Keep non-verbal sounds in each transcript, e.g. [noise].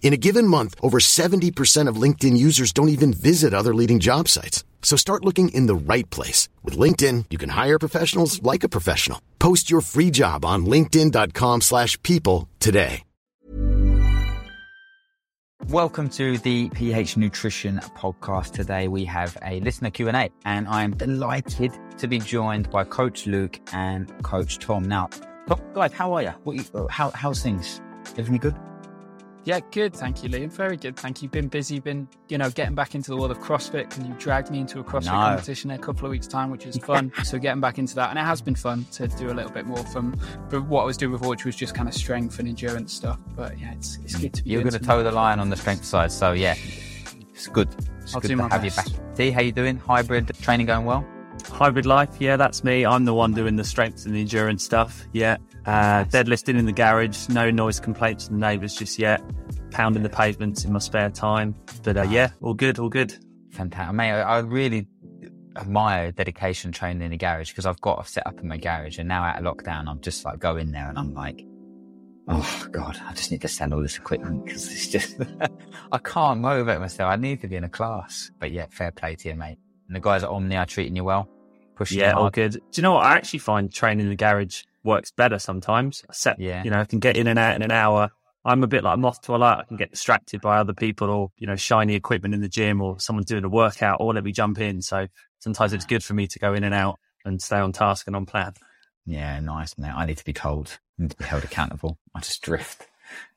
In a given month, over 70% of LinkedIn users don't even visit other leading job sites. So start looking in the right place. With LinkedIn, you can hire professionals like a professional. Post your free job on linkedin.com slash people today. Welcome to the PH Nutrition podcast. Today we have a listener Q&A and I'm delighted to be joined by Coach Luke and Coach Tom. Now, guys, how are you? You how, how's things? Everything good? Yeah, good. Thank you, Liam. Very good. Thank you. Been busy. Been, you know, getting back into the world of CrossFit because you dragged me into a CrossFit no. competition in a couple of weeks' time, which was fun. [laughs] so getting back into that, and it has been fun to do a little bit more from, from what I was doing before, which was just kind of strength and endurance stuff. But yeah, it's, it's good to be. You're going to toe the line on the strength side, so yeah, it's good. It's I'll good to have best. you back. T, how you doing? Hybrid training going well? Hybrid life, yeah, that's me. I'm the one doing the strength and the endurance stuff. Yeah, uh, deadlifting in the garage. No noise complaints from the neighbours just yet pounding the pavements in my spare time. But uh, yeah, all good, all good. Fantastic, mate. I, I really admire dedication training in the garage because I've got a set up in my garage, and now out of lockdown, I'm just like go in there and I'm like, oh god, I just need to sell all this equipment because it's just [laughs] I can't motivate myself. I need to be in a class. But yeah, fair play to you, mate. And the guys at Omni are treating you well. Pushing yeah, all good. Do you know what? I actually find training in the garage works better sometimes. I set, yeah. you know, I can get in and out in an hour I'm a bit like a moth to a light. I can get distracted by other people or, you know, shiny equipment in the gym or someone doing a workout or let me jump in. So sometimes it's good for me to go in and out and stay on task and on plan. Yeah, nice, man. I need to be told. I need to be held accountable. I just drift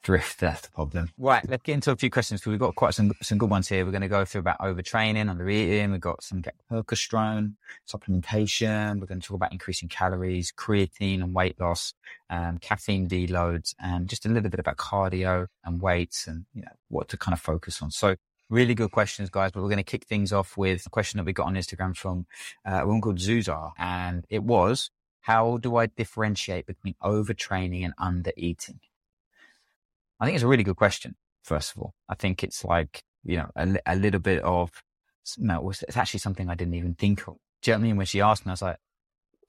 drift. That's the problem. Right, let's get into a few questions because we've got quite some some good ones here. We're going to go through about overtraining, under eating. We've got some turkesterone, supplementation. We're going to talk about increasing calories, creatine and weight loss, um, caffeine deloads, and just a little bit about cardio and weights and you know what to kind of focus on. So really good questions, guys. But we're going to kick things off with a question that we got on Instagram from uh, a woman called Zuzar, and it was. How do I differentiate between overtraining and under eating? I think it's a really good question. First of all, I think it's like you know a, a little bit of no, it's actually something I didn't even think of. Do you know what I mean? When she asked me, I was like,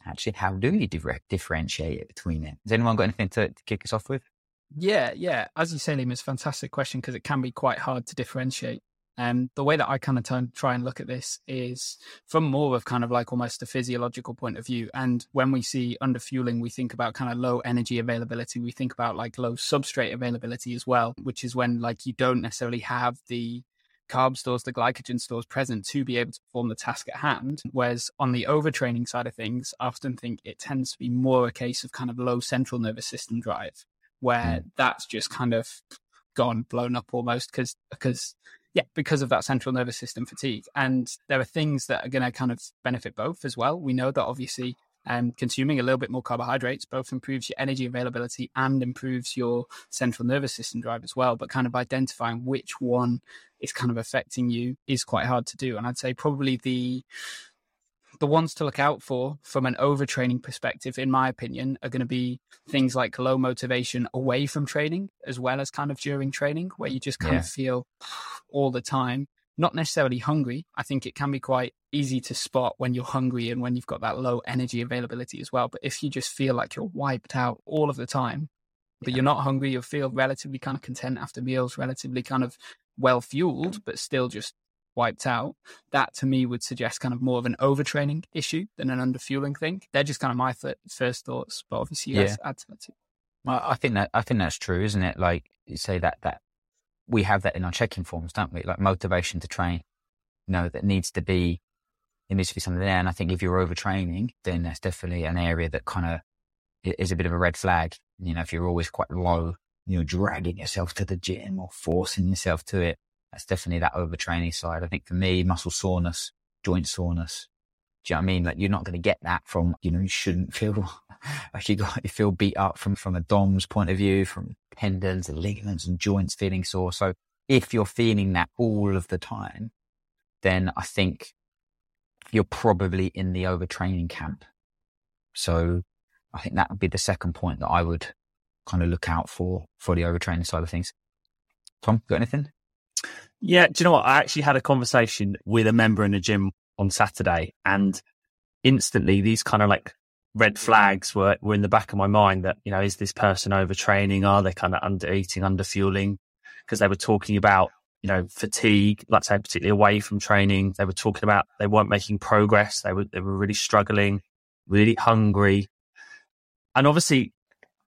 actually, how do you differentiate it between it? Has anyone got anything to, to kick us off with? Yeah, yeah. As you say, Liam, it's a fantastic question because it can be quite hard to differentiate. And the way that I kind of try and look at this is from more of kind of like almost a physiological point of view. And when we see underfueling, we think about kind of low energy availability. We think about like low substrate availability as well, which is when like you don't necessarily have the carb stores, the glycogen stores present to be able to perform the task at hand. Whereas on the overtraining side of things, I often think it tends to be more a case of kind of low central nervous system drive, where mm. that's just kind of gone, blown up almost because because yeah, because of that central nervous system fatigue. And there are things that are going to kind of benefit both as well. We know that obviously um, consuming a little bit more carbohydrates both improves your energy availability and improves your central nervous system drive as well. But kind of identifying which one is kind of affecting you is quite hard to do. And I'd say probably the the ones to look out for from an overtraining perspective, in my opinion, are going to be things like low motivation away from training as well as kind of during training, where you just kind yeah. of feel all the time, not necessarily hungry. I think it can be quite easy to spot when you're hungry and when you've got that low energy availability as well. But if you just feel like you're wiped out all of the time, but yeah. you're not hungry, you feel relatively kind of content after meals, relatively kind of well fueled, but still just wiped out. That to me would suggest kind of more of an overtraining issue than an underfueling thing. They're just kind of my th- first thoughts, but obviously you yeah. guys add to that too. I think that I think that's true, isn't it? Like you say that that we have that in our checking forms, don't we? Like motivation to train, you know, that needs to be it needs to be something there. And I think if you're overtraining, then that's definitely an area that kind of is a bit of a red flag. You know, if you're always quite low, you're dragging yourself to the gym or forcing yourself to it. That's definitely that overtraining side. I think for me, muscle soreness, joint soreness. Do you know what I mean? Like you're not going to get that from, you know, you shouldn't feel [laughs] like you got, you feel beat up from, from a DOMS point of view, from tendons and ligaments and joints feeling sore. So if you're feeling that all of the time, then I think you're probably in the overtraining camp. So I think that would be the second point that I would kind of look out for for the overtraining side of things. Tom, got anything? Yeah, do you know what? I actually had a conversation with a member in the gym on Saturday, and instantly these kind of like red flags were, were in the back of my mind that, you know, is this person overtraining? Are they kind of under eating, under fueling? Because they were talking about you know, fatigue, let's say particularly away from training. They were talking about they weren't making progress. They were they were really struggling, really hungry. And obviously,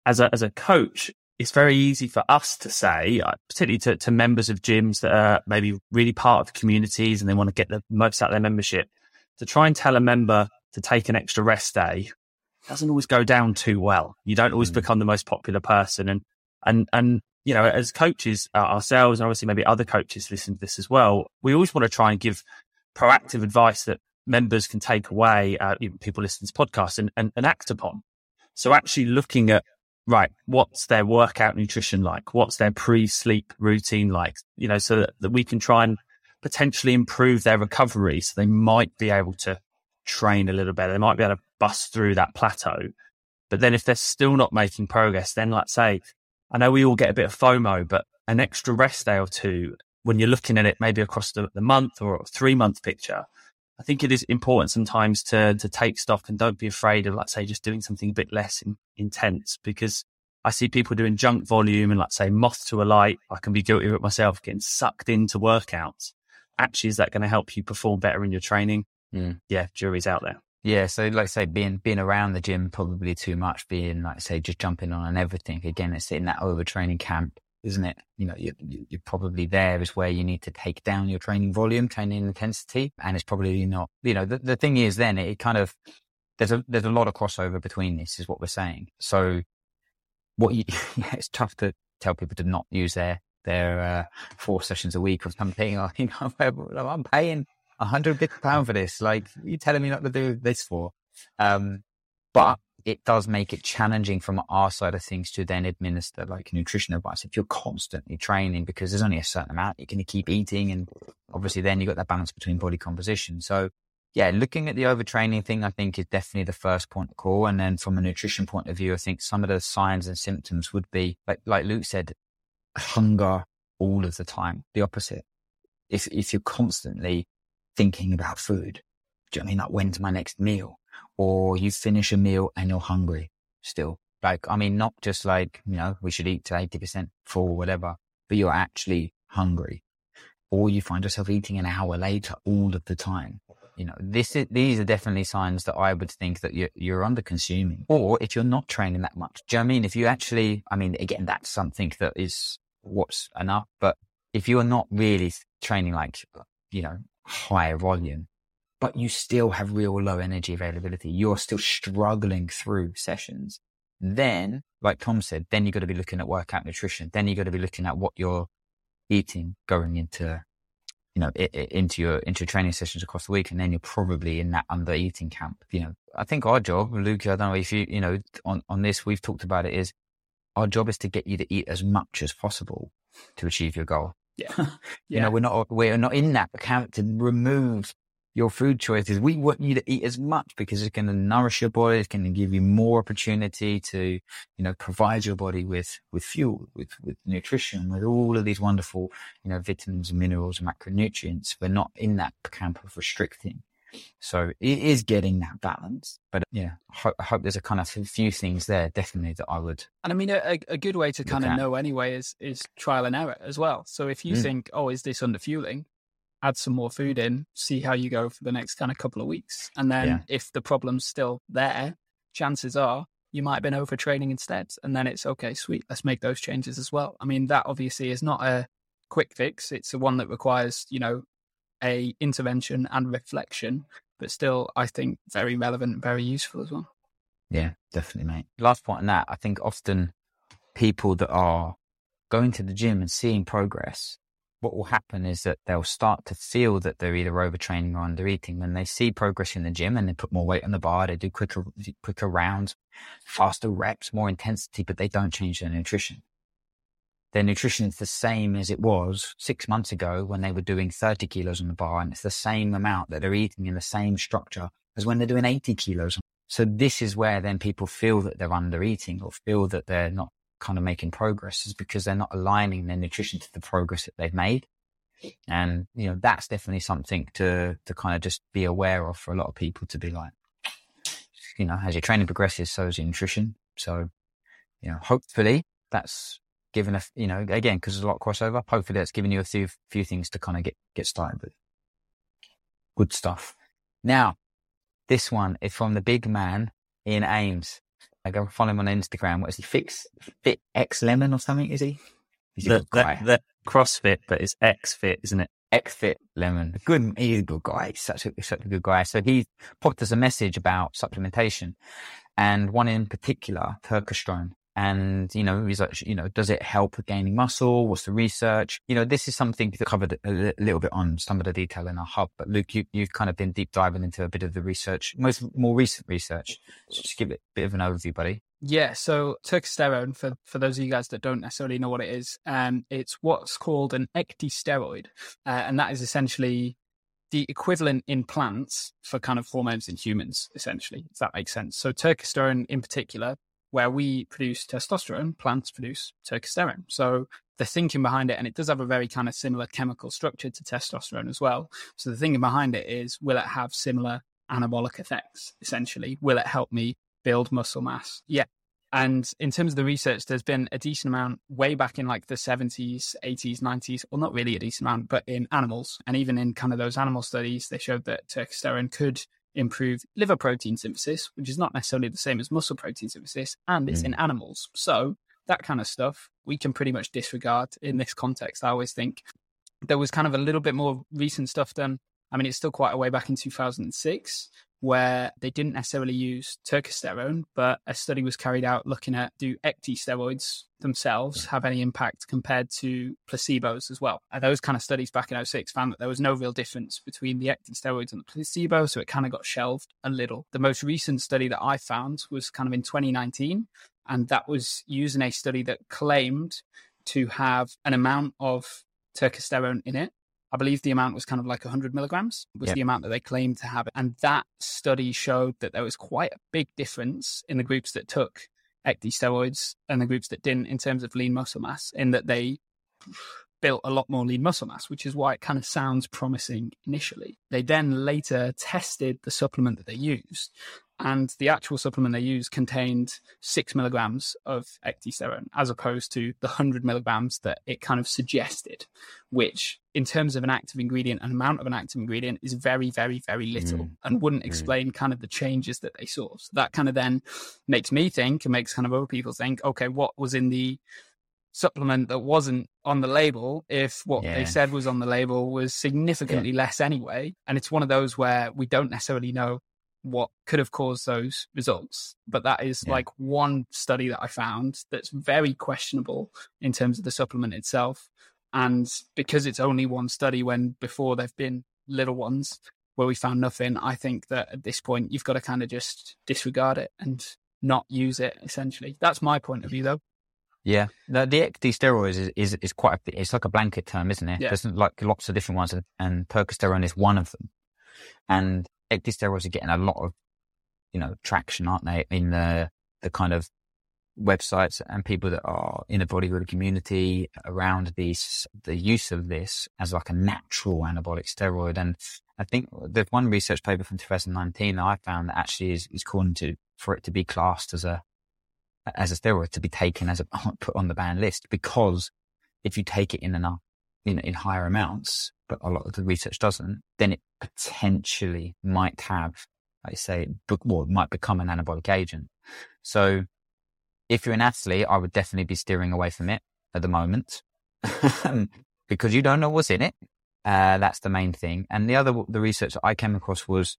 as a as a coach, it's very easy for us to say, uh, particularly to, to members of gyms that are maybe really part of communities and they want to get the most out of their membership, to try and tell a member to take an extra rest day doesn't always go down too well. You don't always mm. become the most popular person. And, and, and you know, as coaches uh, ourselves, and obviously maybe other coaches listen to this as well, we always want to try and give proactive advice that members can take away, uh, people listen to podcasts and, and, and act upon. So actually looking at, right, what's their workout nutrition like? What's their pre-sleep routine like? You know, so that, that we can try and potentially improve their recovery. So they might be able to train a little better. They might be able to bust through that plateau. But then if they're still not making progress, then let's say I know we all get a bit of FOMO, but an extra rest day or two when you're looking at it maybe across the, the month or three month picture, I think it is important sometimes to to take stock and don't be afraid of, let's say, just doing something a bit less in, intense because I see people doing junk volume and let's say moth to a light. I can be guilty of it myself, getting sucked into workouts. Actually, is that going to help you perform better in your training? Mm. Yeah, jury's out there. Yeah, so like I say, being being around the gym probably too much, being like I say, just jumping on and everything. Again, it's in that overtraining camp, isn't it? You know, you're, you're probably there is where you need to take down your training volume, training intensity, and it's probably not. You know, the, the thing is, then it kind of there's a there's a lot of crossover between this, is what we're saying. So, what you, [laughs] yeah, it's tough to tell people to not use their their uh, four sessions a week or something. [laughs] Or, you know, I'm paying a 150 pound for this. Like, you telling me not to do this for? Um, but it does make it challenging from our side of things to then administer like nutrition advice. If you're constantly training because there's only a certain amount you're going to keep eating. And obviously then you've got that balance between body composition. So yeah, looking at the overtraining thing, I think is definitely the first point of call. And then from a nutrition point of view, I think some of the signs and symptoms would be like, like Luke said, hunger all of the time, the opposite. If, if you're constantly thinking about food. Do you know I mean? Like, when's my next meal? Or you finish a meal and you're hungry still. Like, I mean, not just like, you know, we should eat to 80% full, whatever, but you're actually hungry. Or you find yourself eating an hour later all of the time. You know, this is, these are definitely signs that I would think that you're, you're under consuming. Or if you're not training that much. Do you know I mean? If you actually, I mean, again, that's something that is what's enough, but if you're not really training like, you know, higher volume, but you still have real low energy availability. You're still struggling through sessions. Then, like Tom said, then you've got to be looking at workout nutrition. Then you've got to be looking at what you're eating going into, you know, into your, into your training sessions across the week. And then you're probably in that under eating camp. You know, I think our job, Luke, I don't know if you, you know, on, on this, we've talked about it is our job is to get you to eat as much as possible to achieve your goal. Yeah. yeah. [laughs] You know, we're not, we're not in that account to remove your food choices. We want you to eat as much because it's going to nourish your body. It's going to give you more opportunity to, you know, provide your body with, with fuel, with, with nutrition, with all of these wonderful, you know, vitamins, minerals, and macronutrients. We're not in that camp of restricting. So it is getting that balance. But yeah, I hope, I hope there's a kind of few things there definitely that I would. And I mean, a, a good way to kind of know anyway is is trial and error as well. So if you mm. think, oh, is this under fueling? Add some more food in, see how you go for the next kind of couple of weeks, and then yeah. if the problem's still there, chances are you might have been overtraining instead. And then it's okay, sweet, let's make those changes as well. I mean, that obviously is not a quick fix. It's the one that requires, you know, a intervention and reflection, but still, I think very relevant and very useful as well. Yeah, definitely, mate. Last point on that, I think often people that are going to the gym and seeing progress what will happen is that they'll start to feel that they're either overtraining or undereating when they see progress in the gym and they put more weight on the bar, they do quicker, quicker rounds, faster reps, more intensity, but they don't change their nutrition. Their nutrition is the same as it was six months ago when they were doing 30 kilos on the bar. And it's the same amount that they're eating in the same structure as when they're doing 80 kilos. So this is where then people feel that they're under eating or feel that they're not kind of making progress is because they're not aligning their nutrition to the progress that they've made. And, you know, that's definitely something to, to kind of just be aware of for a lot of people to be like, you know, as your training progresses, so is your nutrition. So, you know, hopefully that's given a, you know, again, because there's a lot of crossover, hopefully that's given you a few, few things to kind of get, get started with. Good stuff. Now, this one is from the big man in Ames. I go follow him on Instagram. What is he? Fix Fit X Lemon or something? Is he? He's the, the, the, CrossFit, but it's X Fit, isn't it? X Fit Lemon. Good. He's a good guy. He's such a such a good guy. So he popped us a message about supplementation, and one in particular, Turkesterone and you know research you know does it help with gaining muscle? What's the research? You know this is something that covered a little bit on some of the detail in our hub but luke you, you've kind of been deep diving into a bit of the research most more recent research. So just give it a bit of an overview buddy. Yeah so turkesterone for for those of you guys that don't necessarily know what it is um it's what's called an ecdysteroid uh, and that is essentially the equivalent in plants for kind of hormones in humans, essentially, if that makes sense. So turkesterone in particular where we produce testosterone, plants produce turkesterone. So the thinking behind it, and it does have a very kind of similar chemical structure to testosterone as well. So the thinking behind it is, will it have similar anabolic effects? Essentially, will it help me build muscle mass? Yeah. And in terms of the research, there's been a decent amount way back in like the 70s, 80s, 90s, well, not really a decent amount, but in animals. And even in kind of those animal studies, they showed that turkesterone could improve liver protein synthesis, which is not necessarily the same as muscle protein synthesis, and it's mm. in animals. So that kind of stuff we can pretty much disregard in this context. I always think there was kind of a little bit more recent stuff done. I mean, it's still quite a way back in 2006, where they didn't necessarily use turkesterone, but a study was carried out looking at do ecdysteroids themselves have any impact compared to placebos as well. And those kind of studies back in 06 found that there was no real difference between the ecdysteroids and the placebo, so it kind of got shelved a little. The most recent study that I found was kind of in 2019, and that was using a study that claimed to have an amount of turkesterone in it I believe the amount was kind of like 100 milligrams was yep. the amount that they claimed to have. And that study showed that there was quite a big difference in the groups that took ecdysteroids and the groups that didn't in terms of lean muscle mass, in that they built a lot more lean muscle mass, which is why it kind of sounds promising initially. They then later tested the supplement that they used and the actual supplement they used contained six milligrams of ecdysterone as opposed to the 100 milligrams that it kind of suggested, which, in terms of an active ingredient, an amount of an active ingredient is very, very, very little mm. and wouldn't mm. explain mm. kind of the changes that they saw. So that kind of then makes me think and makes kind of other people think, okay, what was in the supplement that wasn't on the label if what yeah. they said was on the label was significantly yeah. less anyway. And it's one of those where we don't necessarily know what could have caused those results. But that is yeah. like one study that I found that's very questionable in terms of the supplement itself. And because it's only one study when before there've been little ones where we found nothing, I think that at this point you've got to kind of just disregard it and not use it essentially. That's my point of view though. Yeah, the, the steroids is, is, is quite a, it's like a blanket term, isn't it? Yeah. There's like lots of different ones, and turkesterone is one of them. And ecdysteroids are getting a lot of, you know, traction, aren't they, in the the kind of websites and people that are in the bodybuilding community around these, the use of this as like a natural anabolic steroid. And I think there's one research paper from 2019 that I found that actually is, is calling to, for it to be classed as a, as a steroid to be taken as a, [laughs] put on the ban list because if you take it in enough, in, in higher amounts, but a lot of the research doesn't, then it potentially might have, I say, well, might become an anabolic agent. So if you're an athlete, I would definitely be steering away from it at the moment [laughs] because you don't know what's in it. Uh, that's the main thing. And the other, the research I came across was,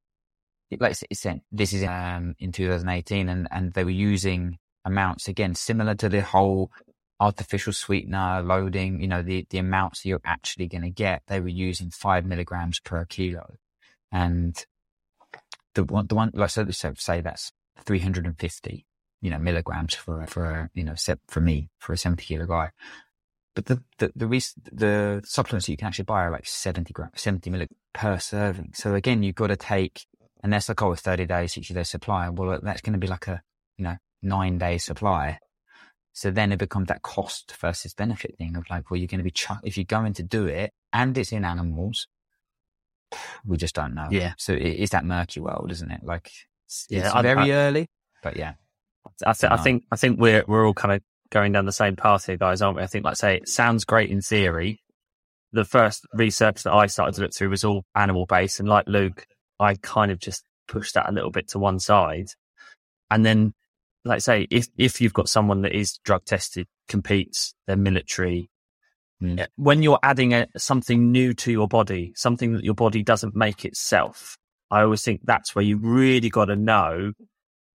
like it said, this is um, in 2018, and, and they were using amounts again similar to the whole artificial sweetener loading. You know, the the amounts that you're actually going to get. They were using five milligrams per kilo, and the one, the one, like so, say that's 350 you know, milligrams for, for, you know, for me, for a 70 kilo guy. But the, the, the, the supplements that you can actually buy are like 70 grams, 70 milligrams per serving. So again, you've got to take, and that's like, oh, a 30 days, 60 day supply. Well, that's going to be like a, you know, nine day supply. So then it becomes that cost versus benefit thing of like, well, you're going to be, ch- if you're going to do it and it's in animals, we just don't know. Yeah. So it is that murky world, isn't it? Like, it's, yeah, it's very I, early, but yeah. I, th- I think I think we're we're all kind of going down the same path here, guys, aren't we? I think, like say, it sounds great in theory. The first research that I started to look through was all animal based, and like Luke, I kind of just pushed that a little bit to one side. And then, like say, if if you've got someone that is drug tested, competes, they're military. Mm. When you're adding a, something new to your body, something that your body doesn't make itself, I always think that's where you really got to know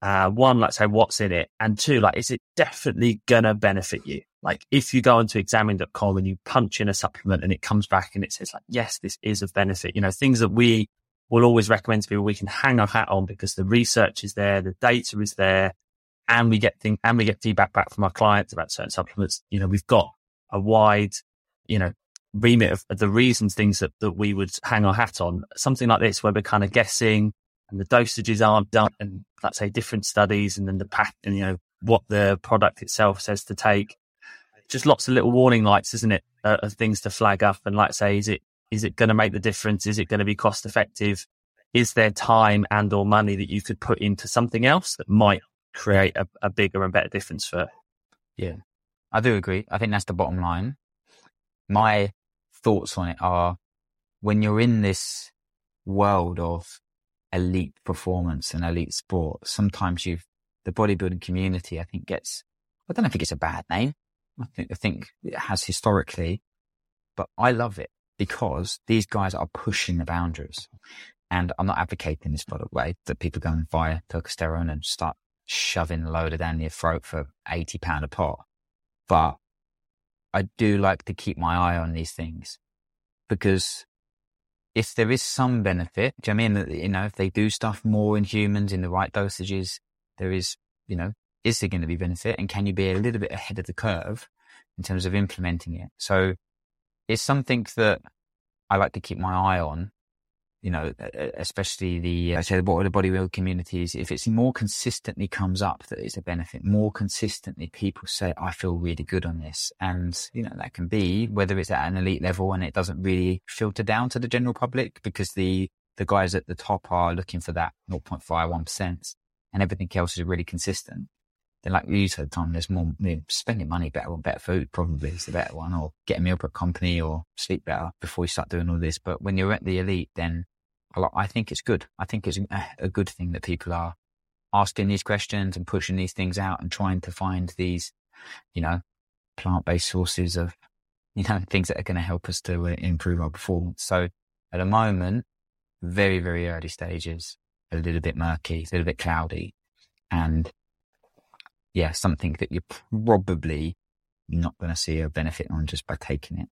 uh, one, let's say what's in it, and two, like, is it definitely gonna benefit you? Like, if you go onto examine.com and you punch in a supplement and it comes back and it says like, yes, this is of benefit, you know, things that we will always recommend to people we can hang our hat on because the research is there, the data is there, and we get thing, and we get feedback back from our clients about certain supplements. You know, we've got a wide, you know, remit of, of the reasons, things that, that we would hang our hat on. Something like this where we're kind of guessing, and the dosages aren't done and let's say different studies and then the pack and you know what the product itself says to take just lots of little warning lights isn't it uh, of things to flag up and like say is it is it going to make the difference is it going to be cost effective is there time and or money that you could put into something else that might create a, a bigger and better difference for yeah i do agree i think that's the bottom line my thoughts on it are when you're in this world of elite performance and elite sport, sometimes you've, the bodybuilding community, I think gets, I don't know if it gets a bad name. I think, I think it has historically, but I love it because these guys are pushing the boundaries. And I'm not advocating this, by the way, that people go and buy testosterone and start shoving a down your throat for 80 pound a pot. But I do like to keep my eye on these things because if there is some benefit, do you know I mean? You know, if they do stuff more in humans in the right dosages, there is, you know, is there going to be benefit? And can you be a little bit ahead of the curve in terms of implementing it? So it's something that I like to keep my eye on you know, especially the, I say what are the bodybuilding communities, if it's more consistently comes up that it's a benefit, more consistently people say, I feel really good on this. And, you know, that can be whether it's at an elite level and it doesn't really filter down to the general public because the, the guys at the top are looking for that 0.51% and everything else is really consistent. Then like you said, Tom, there's more you know, spending money better on better food probably is the better one, or get a meal prep company or sleep better before you start doing all this. But when you're at the elite, then I think it's good. I think it's a good thing that people are asking these questions and pushing these things out and trying to find these, you know, plant-based sources of, you know, [laughs] things that are going to help us to uh, improve our performance. So at the moment, very, very early stages, a little bit murky, a little bit cloudy and yeah, something that you're probably not going to see a benefit on just by taking it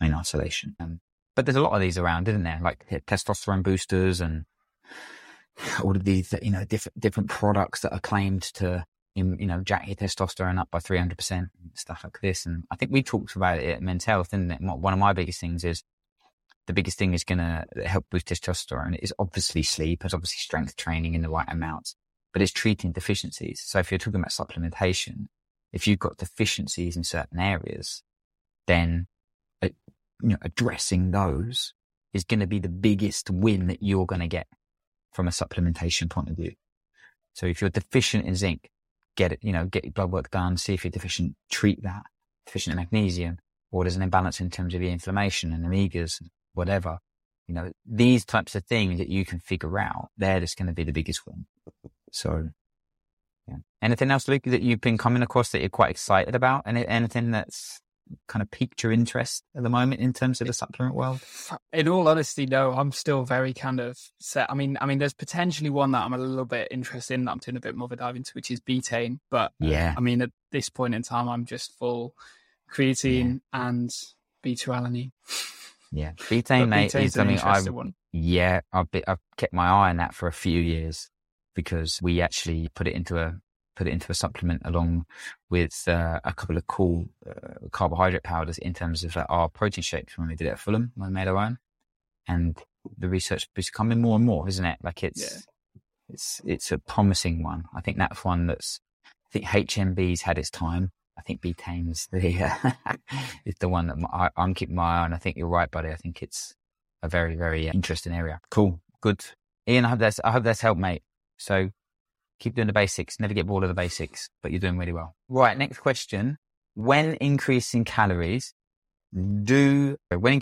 in isolation. Um, but there's a lot of these around, isn't there? Like testosterone boosters and all of these, you know, different different products that are claimed to, you know, jack your testosterone up by 300%, stuff like this. And I think we talked about it at Men's Health, isn't it? One of my biggest things is the biggest thing is going to help boost testosterone is obviously sleep, it's obviously strength training in the right amounts, but it's treating deficiencies. So if you're talking about supplementation, if you've got deficiencies in certain areas, then uh, you know, addressing those is going to be the biggest win that you're going to get from a supplementation point of view. So if you're deficient in zinc, get it, you know, get your blood work done, see if you're deficient, treat that. Deficient in magnesium, or there's an imbalance in terms of your inflammation and omegas, whatever. You know, these types of things that you can figure out, they're just going to be the biggest win. So, yeah. Anything else, Luke, that you've been coming across that you're quite excited about? Any, anything that's kind of piqued your interest at the moment in terms of the supplement world? In all honesty, no. I'm still very kind of set. I mean, I mean, there's potentially one that I'm a little bit interested in that I'm doing a bit more of a dive into, which is betaine. But yeah, I mean, at this point in time, I'm just full creatine yeah. and beta alanine. Yeah, betaine, mate, is something I've one. yeah, I've, been, I've kept my eye on that for a few years because we actually put it into a put it into a supplement along with uh, a couple of cool uh, carbohydrate powders in terms of uh, our protein shakes when we did it at Fulham when we made our own. And the research is coming more and more, isn't it? Like it's yeah. it's it's a promising one. I think that's one that's I think HMB's had its time. I think betaine is the uh, [laughs] is the one that I, am keeping my eye on. I think you're right, buddy. I think it's a very very interesting area. Cool, good. Ian, I hope that's I hope that's helped, mate. So keep doing the basics. Never get bored of the basics, but you're doing really well. Right. Next question: When increasing calories, do when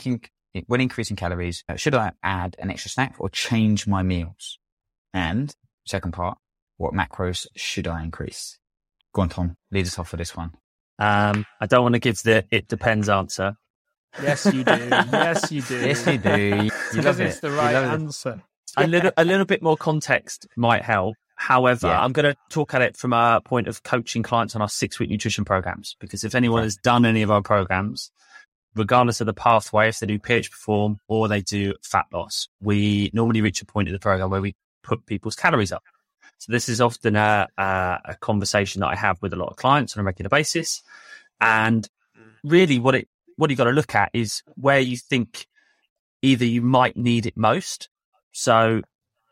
when increasing calories, uh, should I add an extra snack or change my meals? And second part, what macros should I increase? Go on, Tom. Lead us off for this one. Um, I don't want to give the it depends answer. Yes, you do. [laughs] yes, you do. Yes, you do. You because it's it. the right answer. A little, a little bit more context might help. However, yeah. I'm going to talk at it from a point of coaching clients on our six week nutrition programs. Because if anyone has done any of our programs, regardless of the pathway, if they do pH perform or they do fat loss, we normally reach a point in the program where we put people's calories up. So this is often a, a, a conversation that I have with a lot of clients on a regular basis. And really what it, what you got to look at is where you think either you might need it most. So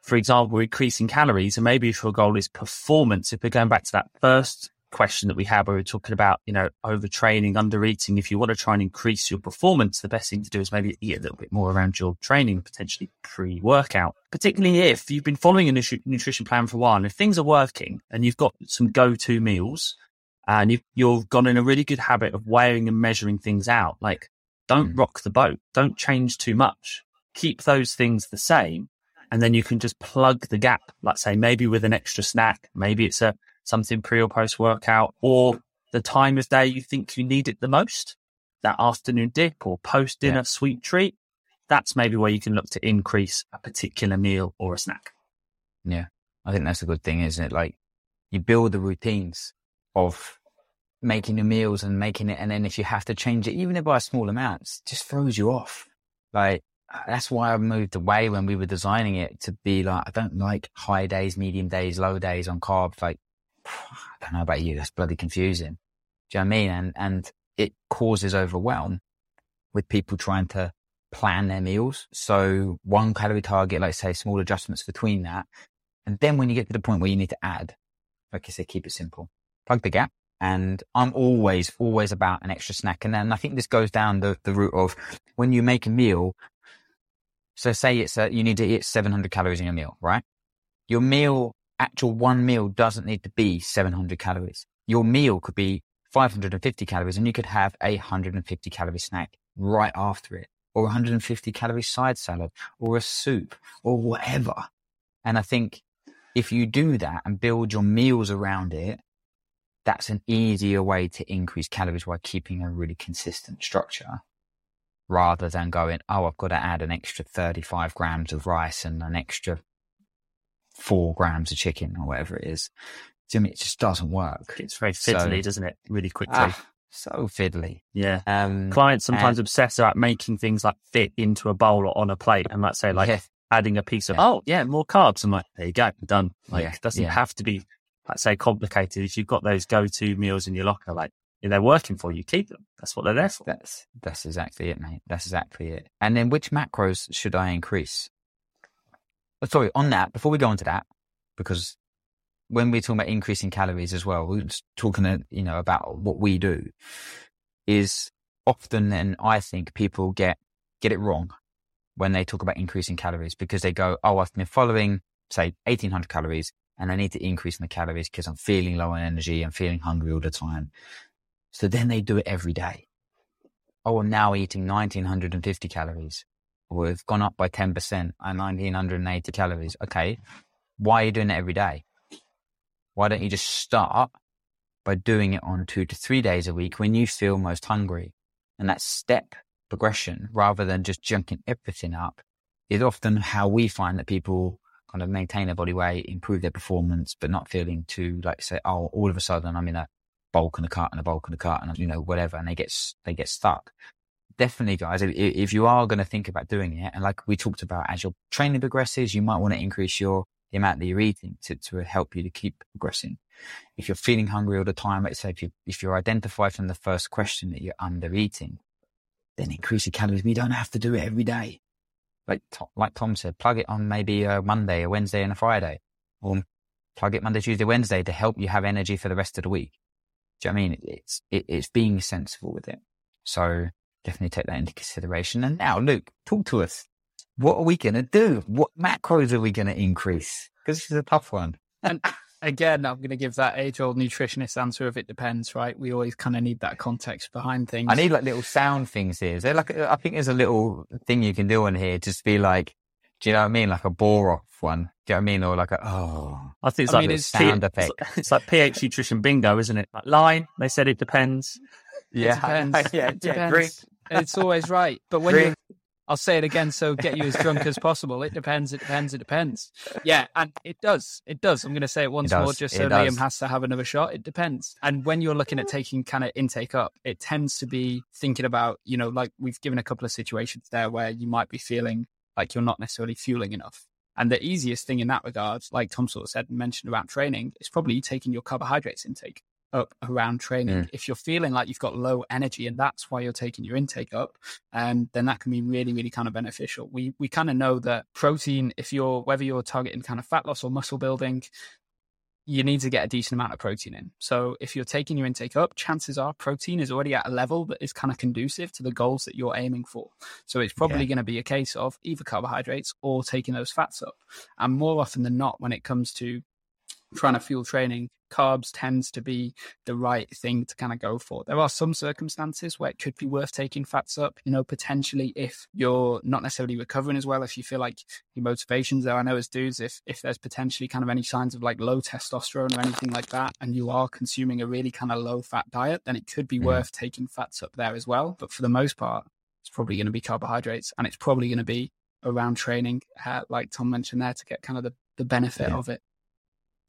for example, we're increasing calories and maybe if your goal is performance, if we're going back to that first question that we had where we are talking about, you know, overtraining, under eating. If you want to try and increase your performance, the best thing to do is maybe eat a little bit more around your training, potentially pre workout, particularly if you've been following a nutrition plan for a while. And if things are working and you've got some go to meals and you've, you've gone in a really good habit of weighing and measuring things out, like don't mm. rock the boat. Don't change too much. Keep those things the same. And then you can just plug the gap, let's say maybe with an extra snack. Maybe it's a something pre or post workout, or the time of day you think you need it the most, that afternoon dip or post dinner yeah. sweet treat, that's maybe where you can look to increase a particular meal or a snack. Yeah. I think that's a good thing, isn't it? Like you build the routines of making the meals and making it. And then if you have to change it, even if by small amounts, just throws you off. Like Uh, that's why I moved away when we were designing it to be like, I don't like high days, medium days, low days on carbs. Like [sighs] I don't know about you, that's bloody confusing. Do you know what I mean? And, and it causes overwhelm with people trying to plan their meals. So one calorie target, like say small adjustments between that. And then when you get to the point where you need to add, like I say, keep it simple, plug the gap. And I'm always, always about an extra snack. And then I think this goes down the, the route of when you make a meal. So say it's a, you need to eat 700 calories in your meal, right? Your meal actual one meal doesn't need to be 700 calories. Your meal could be 550 calories and you could have a 150 calorie snack right after it or 150 calorie side salad or a soup or whatever. And I think if you do that and build your meals around it, that's an easier way to increase calories while keeping a really consistent structure rather than going, oh, I've got to add an extra 35 grams of rice and an extra four grams of chicken or whatever it is. To me, it just doesn't work. It's very fiddly, so, doesn't it? Really quickly. Ah, so fiddly. Yeah. Um, Clients sometimes and, obsess about making things like fit into a bowl or on a plate. And let's say like yeah. adding a piece of, yeah. oh yeah, more carbs. I'm like, there you go, done. Like yeah. it doesn't have to be, let's say complicated. If you've got those go-to meals in your locker, like they're working for you, keep them. That's what they're there for. That's, that's exactly it, mate. That's exactly it. And then which macros should I increase? sorry, on that, before we go on to that, because when we're talking about increasing calories as well, we're talking, uh, you know, about what we do is often then I think people get, get it wrong when they talk about increasing calories because they go, Oh, I've been following, say, 1800 calories and I need to increase my calories because I'm feeling low on energy. I'm feeling hungry all the time. So then they do it every day. Oh, I'm now eating 1950 calories or have gone up by 10% and 1980 calories. Okay. Why are you doing it every day? Why don't you just start by doing it on two to three days a week when you feel most hungry? And that step progression rather than just junking everything up is often how we find that people kind of maintain their body weight, improve their performance, but not feeling too like say, oh, all of a sudden I'm in a bulk and a cut and a bulk and a cut and you know whatever, and they get they get stuck. Definitely, guys, if, if you are going to think about doing it, and like we talked about, as your training progresses, you might want to increase your the amount that you're eating to, to help you to keep progressing. If you're feeling hungry all the time, let's say if you if you're identified from the first question that you're under eating, then increase your calories. You don't have to do it every day. Like like Tom said, plug it on maybe a Monday, a Wednesday, and a Friday, or plug it Monday, Tuesday, Wednesday to help you have energy for the rest of the week. Do you know I mean? It's it, it's being sensible with it. So definitely take that into consideration. And now, Luke, talk to us. What are we going to do? What macros are we going to increase? Because this is a tough one. [laughs] and again, I'm going to give that age old nutritionist answer of it depends, right? We always kind of need that context behind things. I need like little sound things here. Is there like, I think there's a little thing you can do on here, just be like, do you know what I mean? Like a bore off one. Do you know what I mean? Or like a, oh. I think it's I like mean, it's sound P- effect. It's, it's like pH nutrition bingo, isn't it? Like line, they said it depends. [laughs] Yeah. It depends. yeah, it depends. It's always right. But when you I'll say it again so get you as drunk as possible. It depends, it depends, it depends. Yeah, and it does. It does. I'm going to say it once it more just so Liam has to have another shot. It depends. And when you're looking at taking kind of intake up, it tends to be thinking about, you know, like we've given a couple of situations there where you might be feeling like you're not necessarily fueling enough. And the easiest thing in that regard, like Tom sort of said and mentioned about training, is probably taking your carbohydrates intake up around training. Mm. If you're feeling like you've got low energy and that's why you're taking your intake up, um, then that can be really, really kind of beneficial. We we kind of know that protein, if you're whether you're targeting kind of fat loss or muscle building, you need to get a decent amount of protein in. So if you're taking your intake up, chances are protein is already at a level that is kind of conducive to the goals that you're aiming for. So it's probably yeah. going to be a case of either carbohydrates or taking those fats up. And more often than not, when it comes to trying to fuel training, carbs tends to be the right thing to kind of go for. There are some circumstances where it could be worth taking fats up, you know, potentially if you're not necessarily recovering as well, if you feel like your motivations there. I know as dudes, if if there's potentially kind of any signs of like low testosterone or anything like that, and you are consuming a really kind of low fat diet, then it could be mm. worth taking fats up there as well. But for the most part, it's probably going to be carbohydrates and it's probably going to be around training, uh, like Tom mentioned there, to get kind of the, the benefit yeah. of it.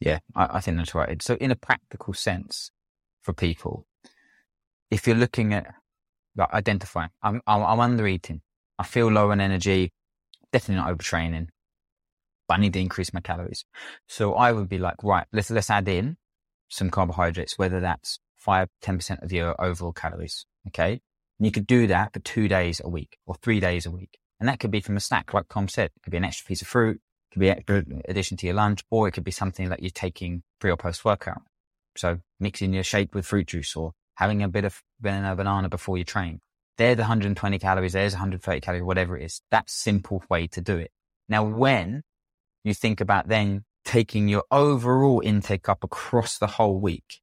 Yeah, I, I think that's right. So, in a practical sense, for people, if you're looking at like identifying, I'm, I'm, I'm under eating, I feel low on energy, definitely not overtraining, but I need to increase my calories. So I would be like, right, let's let's add in some carbohydrates, whether that's five, 10% of your overall calories. Okay. And you could do that for two days a week or three days a week. And that could be from a snack, like Tom said. It could be an extra piece of fruit, could be extra addition to your lunch, or it could be something that you're taking pre or post workout. So mixing your shake with fruit juice or having a bit of banana, before you train. There's 120 calories, there's 130 calories, whatever it is. That's simple way to do it. Now, when you think about then taking your overall intake up across the whole week,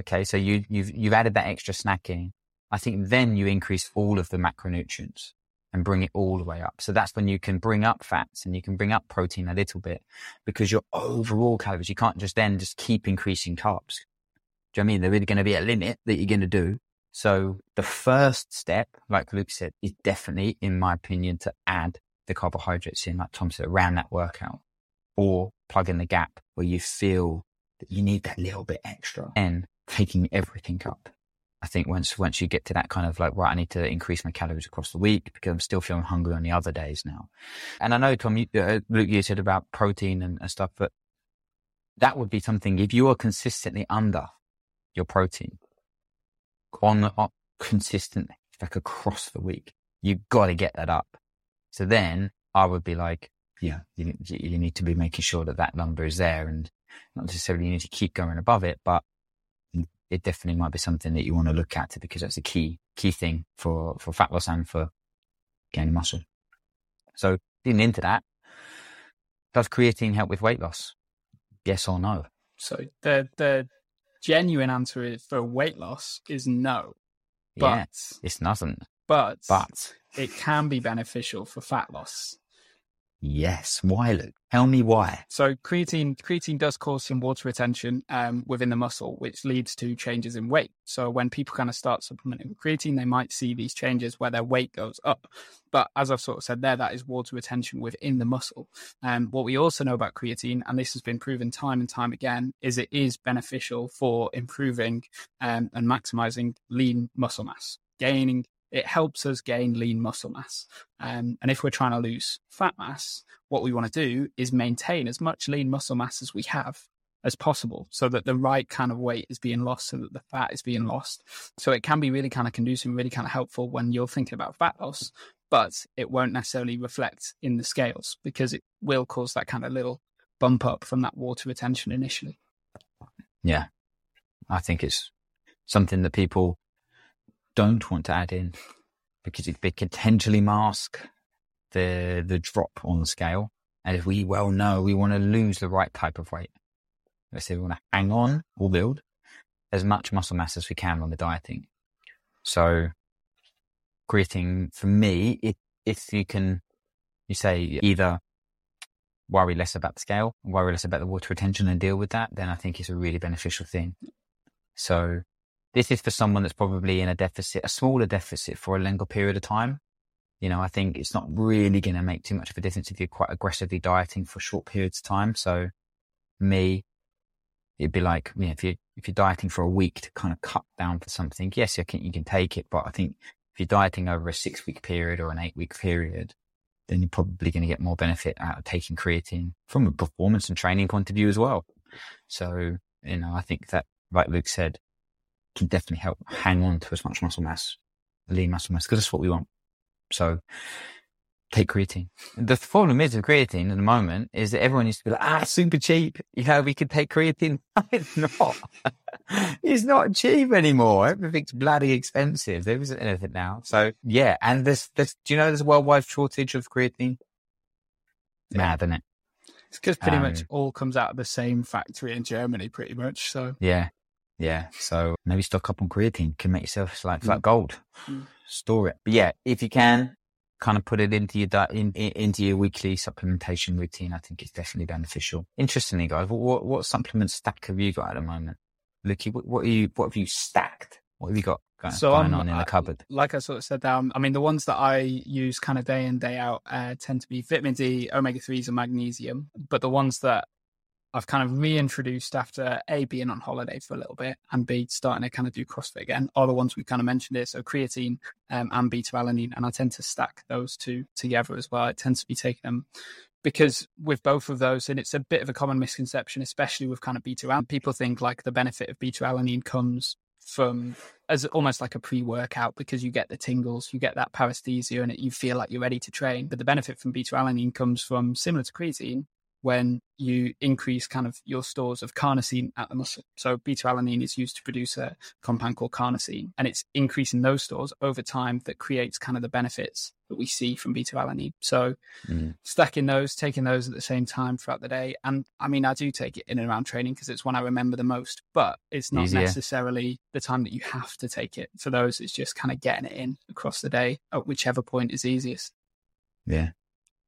okay, so you, you've, you've added that extra snacking. I think then you increase all of the macronutrients and bring it all the way up. So that's when you can bring up fats and you can bring up protein a little bit because your overall calories, you can't just then just keep increasing carbs. Do you know I mean? There is going to be a limit that you're going to do. So the first step, like Luke said, is definitely, in my opinion, to add the carbohydrates in, like Tom said, around that workout or plug in the gap where you feel that you need that little bit extra and taking everything up. I think once once you get to that kind of like right, I need to increase my calories across the week because I'm still feeling hungry on the other days now. And I know Tom, you, uh, Luke, you said about protein and, and stuff, but that would be something if you are consistently under your protein on, on consistently, like across the week, you've got to get that up. So then I would be like, yeah, you, you need to be making sure that that number is there. And not necessarily you need to keep going above it, but it definitely might be something that you want to look at because that's a key, key thing for, for fat loss and for gaining muscle. So getting into that, does creatine help with weight loss? Yes or no? So the, the genuine answer is for weight loss is no. But yeah, it's nothing. But, but it can be beneficial for fat loss. Yes. Why, Luke? Tell me why. So creatine creatine does cause some water retention um, within the muscle, which leads to changes in weight. So when people kind of start supplementing with creatine, they might see these changes where their weight goes up. But as I've sort of said there, that is water retention within the muscle. And um, what we also know about creatine, and this has been proven time and time again, is it is beneficial for improving um, and maximizing lean muscle mass, gaining it helps us gain lean muscle mass. Um, and if we're trying to lose fat mass, what we want to do is maintain as much lean muscle mass as we have as possible so that the right kind of weight is being lost so that the fat is being lost. So it can be really kind of conducive, really kind of helpful when you're thinking about fat loss, but it won't necessarily reflect in the scales because it will cause that kind of little bump up from that water retention initially. Yeah. I think it's something that people don't want to add in because it could potentially mask the the drop on the scale. And as we well know, we want to lose the right type of weight. Let's say we want to hang on or build as much muscle mass as we can on the dieting. So creatine for me, it, if you can, you say either worry less about the scale, worry less about the water retention and deal with that, then I think it's a really beneficial thing. So this is for someone that's probably in a deficit, a smaller deficit for a longer period of time. You know, I think it's not really going to make too much of a difference if you're quite aggressively dieting for short periods of time. So me, it'd be like, you know, if you if you're dieting for a week to kind of cut down for something, yes, you can, you can take it. But I think if you're dieting over a six week period or an eight week period, then you're probably going to get more benefit out of taking creatine from a performance and training point of view as well. So, you know, I think that, like Luke said, can definitely help hang on to as much muscle mass, lean muscle mass, because that's what we want. So take creatine. The problem is with creatine at the moment is that everyone used to be like, ah, super cheap. You know, we could take creatine. [laughs] it's not. [laughs] it's not cheap anymore. Everything's bloody expensive. There isn't anything now. So yeah. And there's, there's, do you know there's a worldwide shortage of creatine? Mad, isn't it? It's because pretty um, much all comes out of the same factory in Germany, pretty much. So yeah, yeah. So maybe stock up on creatine can make yourself like, mm. like gold. Mm. Store it. But yeah, if you can kind of put it into your di- in, in, into your weekly supplementation routine, I think it's definitely beneficial. Interestingly, guys, what, what, what supplement stack have you got at the moment? Lukey, what, what are you, what have you stacked? What have you got going, so going on in the cupboard? Like I sort of said down, I mean, the ones that I use kind of day in, day out uh, tend to be vitamin D, omega 3s, and magnesium. But the ones that I've kind of reintroduced after A, being on holiday for a little bit, and B, starting to kind of do CrossFit again, are the ones we kind of mentioned here. So creatine um, and beta alanine. And I tend to stack those two together as well. It tends to be taking them because with both of those, and it's a bit of a common misconception, especially with kind of beta alanine, people think like the benefit of beta alanine comes from as almost like a pre-workout because you get the tingles, you get that paresthesia, and it, you feel like you're ready to train. But the benefit from beta alanine comes from similar to creatine, when you increase kind of your stores of carnosine at the muscle. So beta alanine is used to produce a compound called carnosine, and it's increasing those stores over time that creates kind of the benefits that we see from beta alanine. So mm. stacking those, taking those at the same time throughout the day. And I mean, I do take it in and around training because it's when I remember the most, but it's not Easier. necessarily the time that you have to take it. For those, it's just kind of getting it in across the day at whichever point is easiest. Yeah.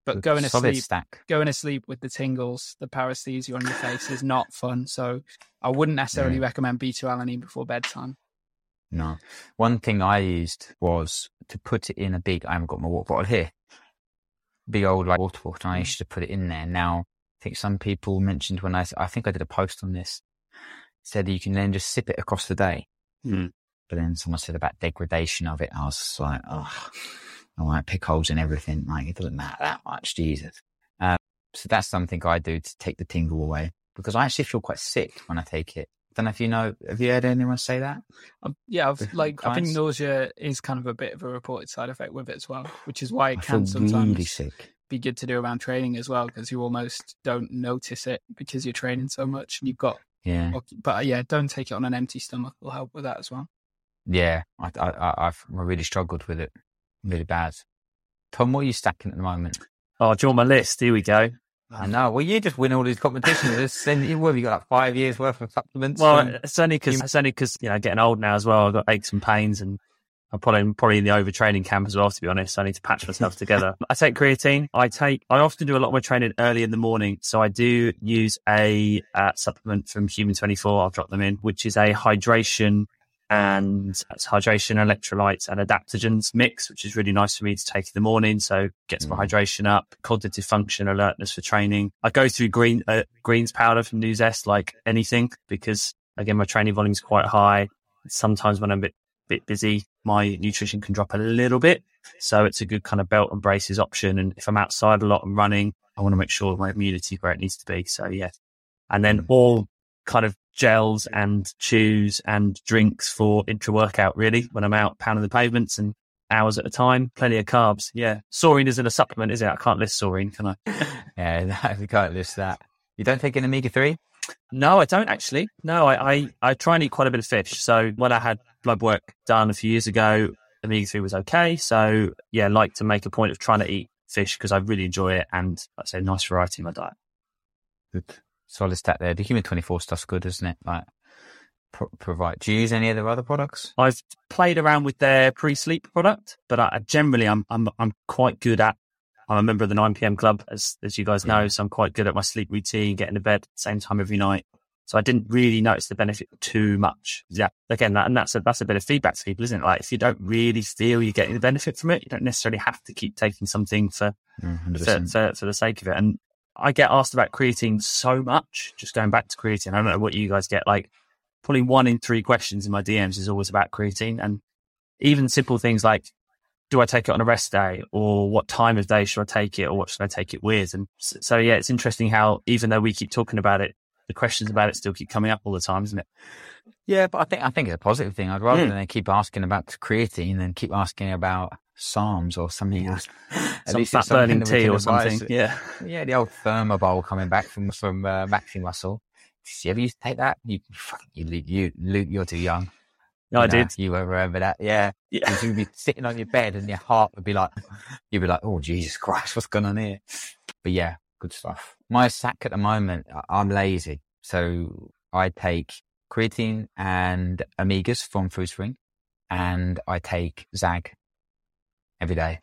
But going to sleep, stack. going to sleep with the tingles, the paresthesia on your face is not fun. So I wouldn't necessarily yeah. recommend beta alanine before bedtime. No. One thing I used was to put it in a big. I haven't got my water bottle here. Big old like water bottle. I mm. used to put it in there. Now I think some people mentioned when I I think I did a post on this said you can then just sip it across the day. Mm. But then someone said about degradation of it. I was like, oh I might pick holes in everything. Like it doesn't matter that much, Jesus. Um, so that's something I do to take the tingle away because I actually feel quite sick when I take it. I don't know if you know. Have you heard anyone say that? Um, yeah, I've, like I think nausea is kind of a bit of a reported side effect with it as well, which is why it I can sometimes really sick. be good to do around training as well because you almost don't notice it because you're training so much and you've got yeah. But yeah, don't take it on an empty stomach. Will help with that as well. Yeah, I, I, I've really struggled with it, really bad. Tom, what are you stacking at the moment? Oh, do you want my list? Here we go. I know. Well, you just win all these competitions. then what have you got? Like five years worth of supplements. Well, it's only because it's only because you know getting old now as well. I've got aches and pains, and I'm probably probably in the overtraining camp as well. To be honest, I need to patch myself [laughs] together. I take creatine. I take. I often do a lot of my training early in the morning, so I do use a uh, supplement from Human 24. I'll drop them in, which is a hydration and it's hydration, electrolytes, and adaptogens mix, which is really nice for me to take in the morning. So gets my mm. hydration up, cognitive function, alertness for training. I go through green uh, greens powder from Nuzest like anything because again my training volume is quite high. Sometimes when I'm a bit bit busy, my nutrition can drop a little bit. So it's a good kind of belt and braces option. And if I'm outside a lot and running, I want to make sure my immunity is where it needs to be. So yeah. And then mm. all kind of gels and chews and drinks for intra workout, really, when I'm out pounding the pavements and hours at a time. Plenty of carbs. Yeah. Saurine isn't a supplement, is it? I can't list saurine, can I? [laughs] yeah, [laughs] you can't list that. You don't take an omega 3? No, I don't actually. No, I, I, I try and eat quite a bit of fish. So when I had blood work done a few years ago, omega 3 was okay. So yeah, like to make a point of trying to eat fish because I really enjoy it and I say nice variety in my diet. Good solid stat there. The Human 24 stuff's good, isn't it? Like, pro- provide. Do you use any of their other products? I've played around with their pre-sleep product, but I, generally I'm, I'm, I'm quite good at, I'm a member of the 9 PM club, as, as you guys know. So I'm quite good at my sleep routine, getting to bed at the same time every night. So I didn't really notice the benefit too much. Yeah. Again, that, and that's a, that's a bit of feedback to people, isn't it? Like if you don't really feel you're getting the benefit from it, you don't necessarily have to keep taking something for, mm, for, for, for, the sake of it. And I get asked about creatine so much. Just going back to creatine, I don't know what you guys get. Like, probably one in three questions in my DMs is always about creatine, and even simple things like, do I take it on a rest day, or what time of day should I take it, or what should I take it with? And so, yeah, it's interesting how even though we keep talking about it, the questions about it still keep coming up all the time, isn't it? Yeah, but I think I think it's a positive thing. I'd rather mm. than keep asking about creatine than keep asking about SARMs or something else. [laughs] Some fat burning tea or something. Yeah. Yeah, the old Thermobol coming back from from uh, Maximuscle. Did you ever used to take that? You, [laughs] you, you, Luke, you're too young. No, I did. You remember that? Yeah. yeah. You'd be sitting on your bed and your heart would be like, [sighs] you'd be like, oh, Jesus Christ, what's going on here? But yeah, good stuff. My sack at the moment, I'm lazy. So I take creatine and omegas from foodspring and I take Zag every day.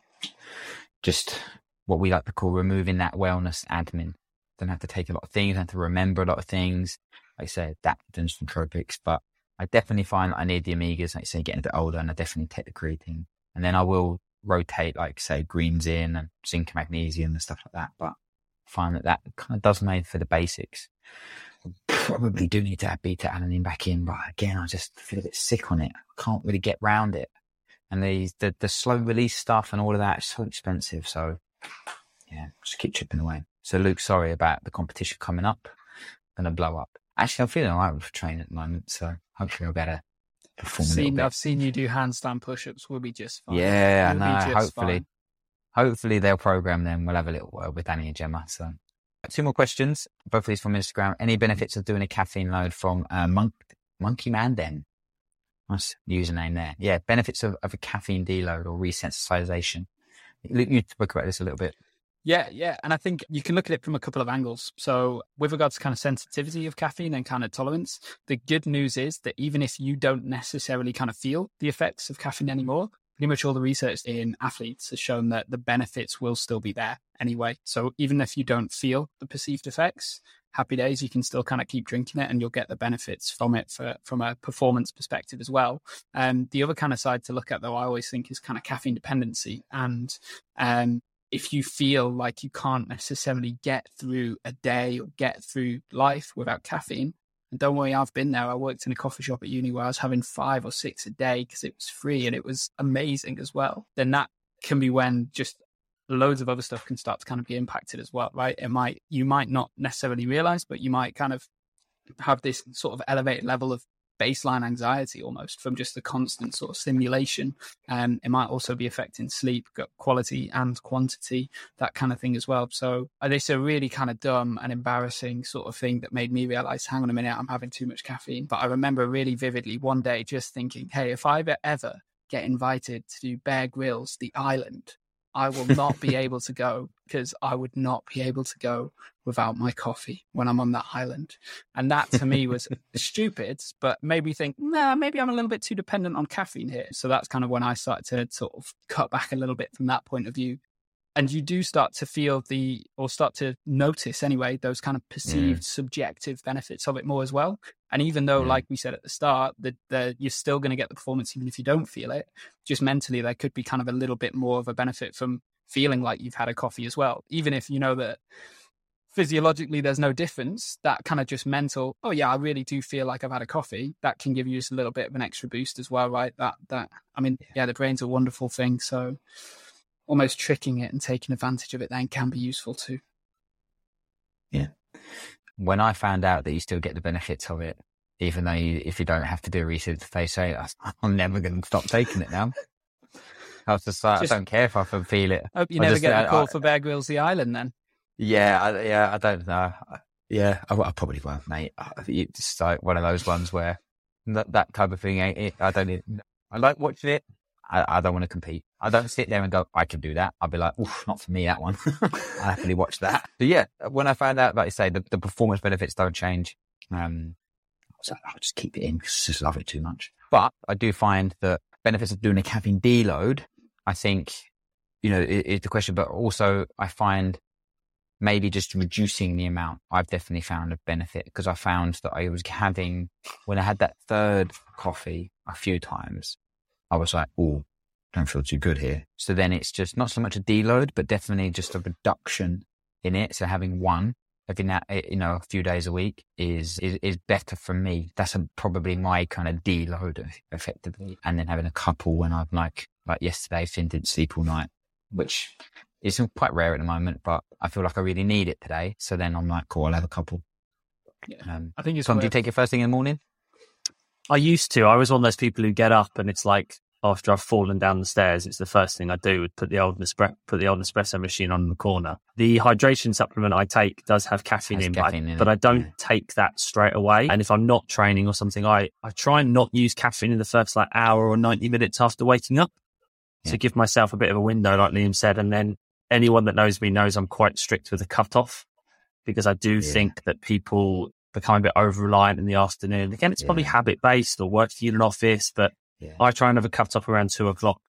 Just what we like to call removing that wellness admin. Don't have to take a lot of things, don't have to remember a lot of things. Like I say, adaptogens from tropics, but I definitely find that I need the omegas, like I say, getting a bit older, and I definitely take the creatine. And then I will rotate, like say, greens in and zinc, and magnesium, and stuff like that. But I find that that kind of does made for the basics. Probably do need to add beta alanine back in, but again, I just feel a bit sick on it. I can't really get round it and the, the the slow release stuff and all of that is so expensive. So yeah, just keep chipping away. So Luke, sorry about the competition coming up. Gonna blow up. Actually, I'm feeling alright with training at the moment, so hopefully I'll better perform. I've seen, I've seen you do handstand push-ups. We'll be just fine. Yeah, we'll I know. Hopefully, fine. hopefully they'll program them. We'll have a little word with Danny and Gemma. So, two more questions. Both of these from Instagram. Any benefits of doing a caffeine load from uh, Monk Monkey Man? Then Username there. Yeah, benefits of, of a caffeine deload or resensitization. You spoke about this a little bit. Yeah, yeah. And I think you can look at it from a couple of angles. So, with regards to kind of sensitivity of caffeine and kind of tolerance, the good news is that even if you don't necessarily kind of feel the effects of caffeine anymore, pretty much all the research in athletes has shown that the benefits will still be there anyway. So, even if you don't feel the perceived effects, happy days, you can still kind of keep drinking it and you'll get the benefits from it for, from a performance perspective as well. Um, the other kind of side to look at though, I always think is kind of caffeine dependency. And, um, if you feel like you can't necessarily get through a day or get through life without caffeine, and don't worry, I've been there. I worked in a coffee shop at uni where I was having five or six a day because it was free and it was amazing as well. Then that can be when just loads of other stuff can start to kind of be impacted as well, right? It might, you might not necessarily realize, but you might kind of have this sort of elevated level of baseline anxiety almost from just the constant sort of stimulation. Um, it might also be affecting sleep quality and quantity, that kind of thing as well. So uh, this a really kind of dumb and embarrassing sort of thing that made me realize, hang on a minute, I'm having too much caffeine. But I remember really vividly one day just thinking, hey, if I ever get invited to Bear Grylls, The Island, I will not be able to go because I would not be able to go without my coffee when I'm on that island. And that to me was [laughs] stupid, but made me think, nah, maybe I'm a little bit too dependent on caffeine here. So that's kind of when I started to sort of cut back a little bit from that point of view. And you do start to feel the, or start to notice anyway, those kind of perceived mm. subjective benefits of it more as well. And even though, mm. like we said at the start, that the, you're still going to get the performance even if you don't feel it, just mentally, there could be kind of a little bit more of a benefit from feeling like you've had a coffee as well. Even if you know that physiologically there's no difference that kind of just mental oh yeah i really do feel like i've had a coffee that can give you just a little bit of an extra boost as well right that that i mean yeah the brain's a wonderful thing so almost tricking it and taking advantage of it then can be useful too yeah when i found out that you still get the benefits of it even though you, if you don't have to do a research face it [laughs] i'm never going to stop taking it now I was just like, just, I don't care if I can feel it. Hope you I never just, get a call I, for Bear Grylls The Island then. Yeah, I, yeah, I don't know. Yeah, I, I probably won't, mate. It's like one of those ones where that, that type of thing ain't it. I don't. Even, I like watching it. I, I don't want to compete. I don't sit there and go, I can do that. I'll be like, oof, not for me, that one. [laughs] I happily watch that. [laughs] But yeah, when I found out, like you say, the, the performance benefits don't change, um, I was like, I'll just keep it in because I just love it too much. But I do find that benefits of doing a caffeine deload, I think, you know, is, is the question. But also I find maybe just reducing the amount, I've definitely found a benefit because I found that I was having, when I had that third coffee a few times, I was like, oh, don't feel too good here. So then it's just not so much a deload, but definitely just a reduction in it. So having one every now, eh, you know, a few days a week is, is, is better for me. That's a, probably my kind of deload effectively. And then having a couple when I'm like, like yesterday, Finn didn't sleep all night, which is quite rare at the moment, but I feel like I really need it today. So then I'm like, cool, I'll have a couple. Yeah. Um, I think it's. Tom, do you take it first thing in the morning? I used to. I was one of those people who get up and it's like after I've fallen down the stairs, it's the first thing I do put the old Nespresso, put the old espresso machine on the corner. The hydration supplement I take does have caffeine in, caffeine but, I, in but I don't yeah. take that straight away. And if I'm not training or something, I, I try and not use caffeine in the first like hour or 90 minutes after waking up yeah. to give myself a bit of a window, like Liam said. And then anyone that knows me knows I'm quite strict with the cutoff because I do yeah. think that people become a bit over reliant in the afternoon. Again, it's probably habit based or working in an office, but yeah. I try and have a cutoff around two o'clock.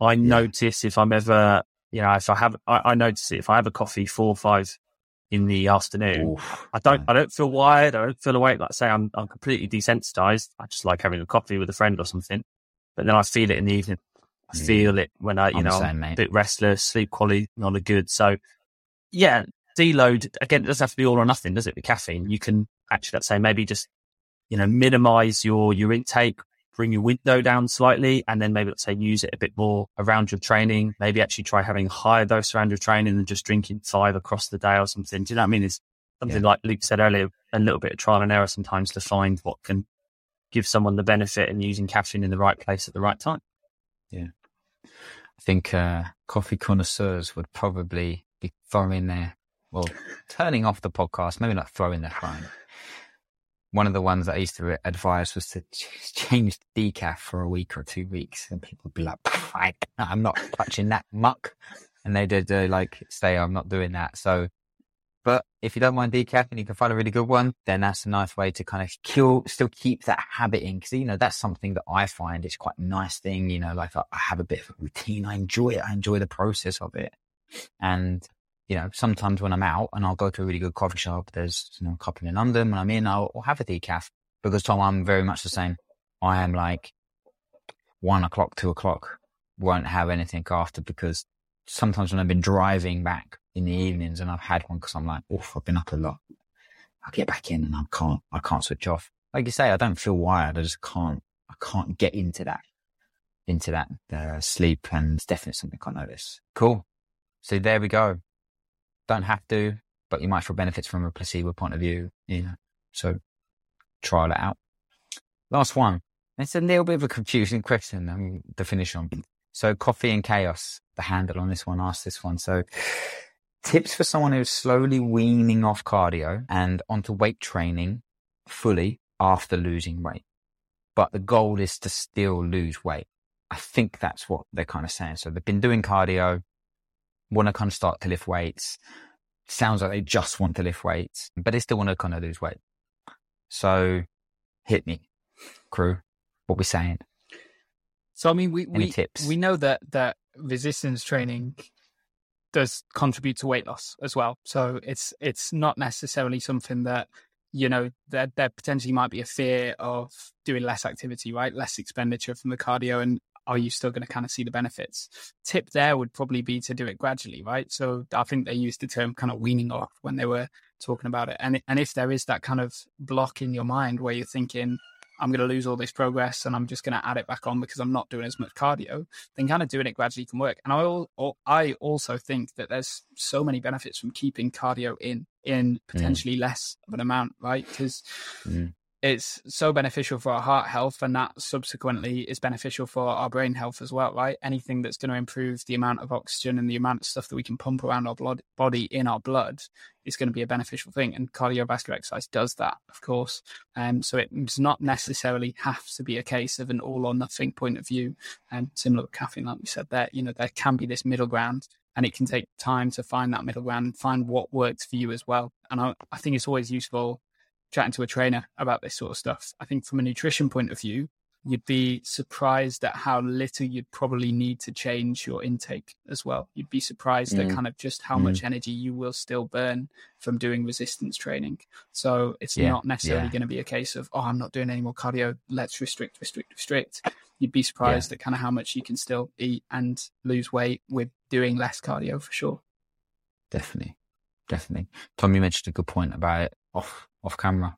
I notice if I'm ever, you know, if I have, I, I, notice it if I have a coffee four or five in the afternoon, Oof, I don't, man. I don't feel wired. I don't feel awake. Like I say, I'm, I'm completely desensitized. I just like having a coffee with a friend or something, but then I feel it in the evening. I feel it when I, you I'm know, I'm a bit restless, sleep quality not a good. So yeah, deload again. It doesn't have to be all or nothing, does it? With caffeine, you can actually, let's say, maybe just you know minimize your your intake, bring your window down slightly, and then maybe let's say use it a bit more around your training. Maybe actually try having a higher dose around your training than just drinking five across the day or something. Do you know what I mean? It's something yeah. like Luke said earlier, a little bit of trial and error sometimes to find what can give someone the benefit in using caffeine in the right place at the right time. Yeah. I think uh, coffee connoisseurs would probably be throwing their, well, turning off the podcast, maybe not throwing their phone. One of the ones that I used to advise was to [laughs] change decaf for a week or two weeks. And people would be like, [laughs] I'm not touching that muck. And they did uh, like say, I'm not doing that. So but if you don't mind decaf and you can find a really good one, then that's a nice way to kind of kill, still keep that habit in. Cause, you know, that's something that I find it's quite a nice thing. You know, like I, I have a bit of a routine. I enjoy it. I enjoy the process of it. And, you know, sometimes when I'm out and I'll go to a really good coffee shop, there's, you know, a couple in London. When I'm in, I'll, I'll have a decaf because Tom, I'm very much the same. I am like one o'clock, two o'clock, won't have anything after because sometimes when I've been driving back in the evenings and I've had one because I'm like, oh, I've been up a lot. I get back in and I can't, I can't switch off. Like you say, I don't feel wired. I just can't, I can't get into that, into that uh, sleep. And it's definitely something I notice. Cool. So there we go. Don't have to, but you might feel benefits from a placebo point of view. Know, so trial it out. last one. It's a little bit of a confusing question. Um, mean, the finish on. So coffee and chaos, the handle on this one asked this one. So tips for someone who's slowly weaning off cardio and onto weight training fully after losing weight. But the goal is to still lose weight. I think that's what they're kind of saying. So they've been doing cardio, want to kind of start to lift weights. Sounds like they just want to lift weights, but they still want to kind of lose weight. So hit me, crew. What we're saying? So I mean, we Any we, tips? we know that that resistance training does contribute to weight loss as well. So it's it's not necessarily something that you know that there potentially might be a fear of doing less activity, right? Less expenditure from the cardio, and are you still going to kind of see the benefits? Tip there would probably be to do it gradually, right? So I think they used the term kind of weaning off when they were talking about it, and and if there is that kind of block in your mind where you're thinking I'm going to lose all this progress and I'm just going to add it back on because I'm not doing as much cardio, then kind of doing it gradually can work. And I, I also think that there's so many benefits from keeping cardio in, in potentially mm. less of an amount, right? Because mm it's so beneficial for our heart health and that subsequently is beneficial for our brain health as well right? Anything that's going to improve the amount of oxygen and the amount of stuff that we can pump around our blood body in our blood is going to be a beneficial thing and cardiovascular exercise does that of course. Um, so it does not necessarily have to be a case of an all or nothing point of view. And similar with caffeine like we said there you know there can be this middle ground and it can take time to find that middle ground find what works for you as well. And I, I think it's always useful chatting to a trainer about this sort of stuff. I think from a nutrition point of view, you'd be surprised at how little you'd probably need to change your intake as well. You'd be surprised mm. at kind of just how mm. much energy you will still burn from doing resistance training. So it's yeah. not necessarily yeah. going to be a case of, oh, I'm not doing any more cardio. Let's restrict, restrict, restrict. You'd be surprised yeah. at kind of how much you can still eat and lose weight with doing less cardio for sure. Definitely. Definitely. Tom, you mentioned a good point about it off off camera,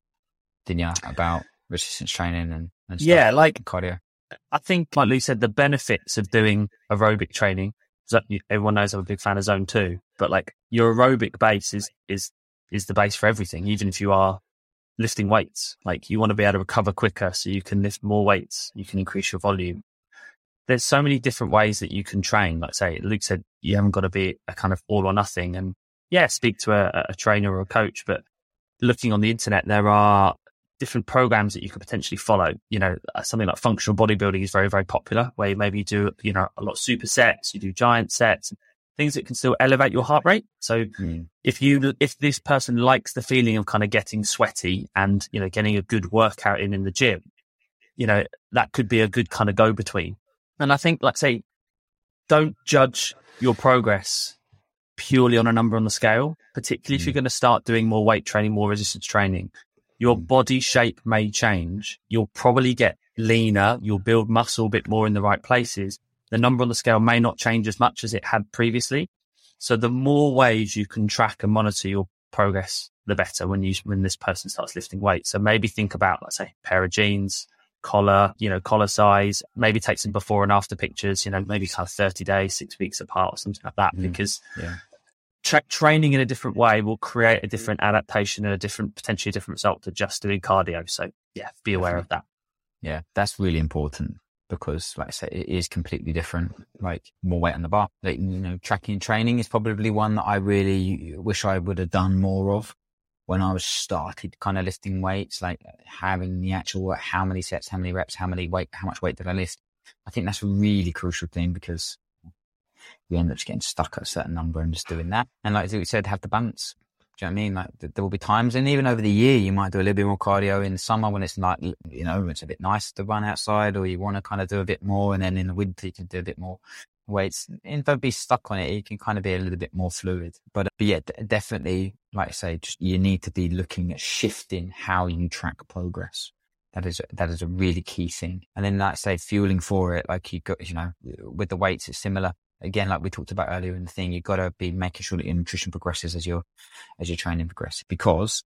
didn't you? About resistance training and, and yeah, like cardio. I think, like Lou said, the benefits of doing aerobic training. Everyone knows I'm a big fan of Zone Two, but like your aerobic base is is is the base for everything. Even if you are lifting weights, like you want to be able to recover quicker, so you can lift more weights, you can increase your volume. There's so many different ways that you can train. Like say, Luke said, you haven't got to be a kind of all or nothing. And yeah, speak to a, a trainer or a coach, but looking on the internet, there are different programs that you could potentially follow. You know, uh, something like functional bodybuilding is very, very popular, where maybe you do, you know, a lot of supersets, you do giant sets, things that can still elevate your heart rate. So mm. if you, if this person likes the feeling of kind of getting sweaty and, you know, getting a good workout in in the gym, you know, that could be a good kind of go between. And I think, like say, don't judge your progress purely on a number on the scale, particularly mm. if you're mm. going to start doing more weight training, more resistance training. Your mm. body shape may change. You'll probably get leaner. You'll build muscle a bit more in the right places. The number on the scale may not change as much as it had previously. So the more ways you can track and monitor your progress, the better when you, when this person starts lifting weight. So maybe think about, let's say, pair of jeans, collar, you know, collar size, maybe take some before and after pictures, you know, maybe kind of 30 days, six weeks apart or something like that, mm, because yeah. tra- training in a different way will create a different adaptation and a different, potentially a different result to just doing cardio. So yeah, be aware of that. Yeah, that's really important because, like I said, it is completely different. Like more weight on the bar, like, you know, tracking and training is probably one that I really wish I would have done more of when I was started kind of lifting weights, like having the actual how many sets, how many reps, how many weight, how much weight did I lift? I think that's a really crucial thing because you end up just getting stuck at a certain number and just doing that. And like we said, have the balance. Do you know what I mean? Like there will be times, and even over the year, you might do a little bit more cardio in the summer when it's like, you know, it's a bit nice to run outside, or you want to kind of do a bit more, and then in the winter you can do a bit more weights. And don't be stuck on it. You can kind of be a little bit more fluid. But, uh, but yeah, d- definitely like I say, just you need to be looking at shifting how you track progress. That is that is a really key thing. And then, like I say, fueling for it, like you got, you know, with the weights, it's similar. Again, like we talked about earlier in the thing, you've got to be making sure that your nutrition progresses as your as your training progresses. Because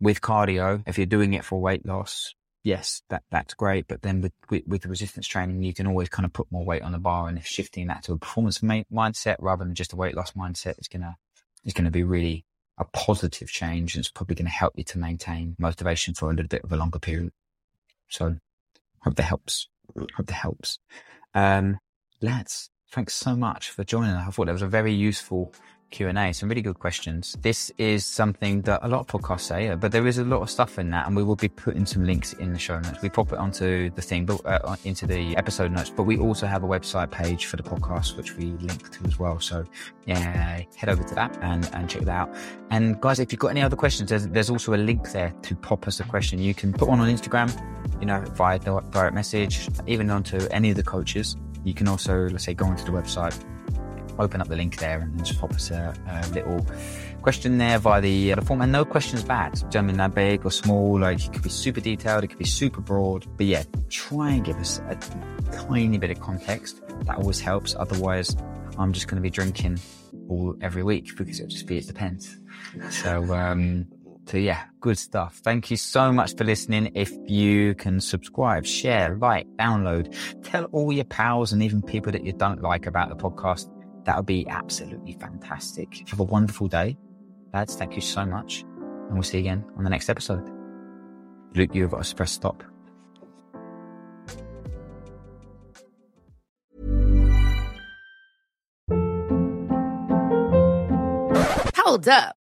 with cardio, if you're doing it for weight loss, yes, that that's great. But then with, with, with resistance training, you can always kind of put more weight on the bar, and if shifting that to a performance ma- mindset rather than just a weight loss mindset is gonna is gonna be really a positive change and it's probably to help you to maintain motivation for a little bit of a longer period. So hope that helps. Hope that helps. Um, lads, thanks so much for joining. I thought that was a very useful Q&A. Some really good questions. This is something that a lot of podcasts say, but there is a lot of stuff in that and we will be putting some links in the show notes. We pop it onto the thing, but uh, into the episode notes, but we also have a website page for the podcast, which we link to as well. So yeah, head over to that and, and check that out. And guys, if you've got any other questions, there's, there's also a link there to pop us a question. You can put one on Instagram, you know, via direct message, even onto any of the coaches. You can also, let's say, go onto the website, open up the link there and just pop us a, a little question there via the, the form. And no question's bad. Mean, that big or small, like it could be super detailed, it could be super broad. But yeah, try and give us a tiny bit of context. That always helps. Otherwise, I'm just going to be drinking all every week because it'll just be, it depends. So, um, so yeah, good stuff. Thank you so much for listening. If you can subscribe, share, like, download, tell all your pals and even people that you don't like about the podcast that would be absolutely fantastic. Have a wonderful day. Lads, thank you so much. And we'll see you again on the next episode. Luke, you've us to press stop. Hold up.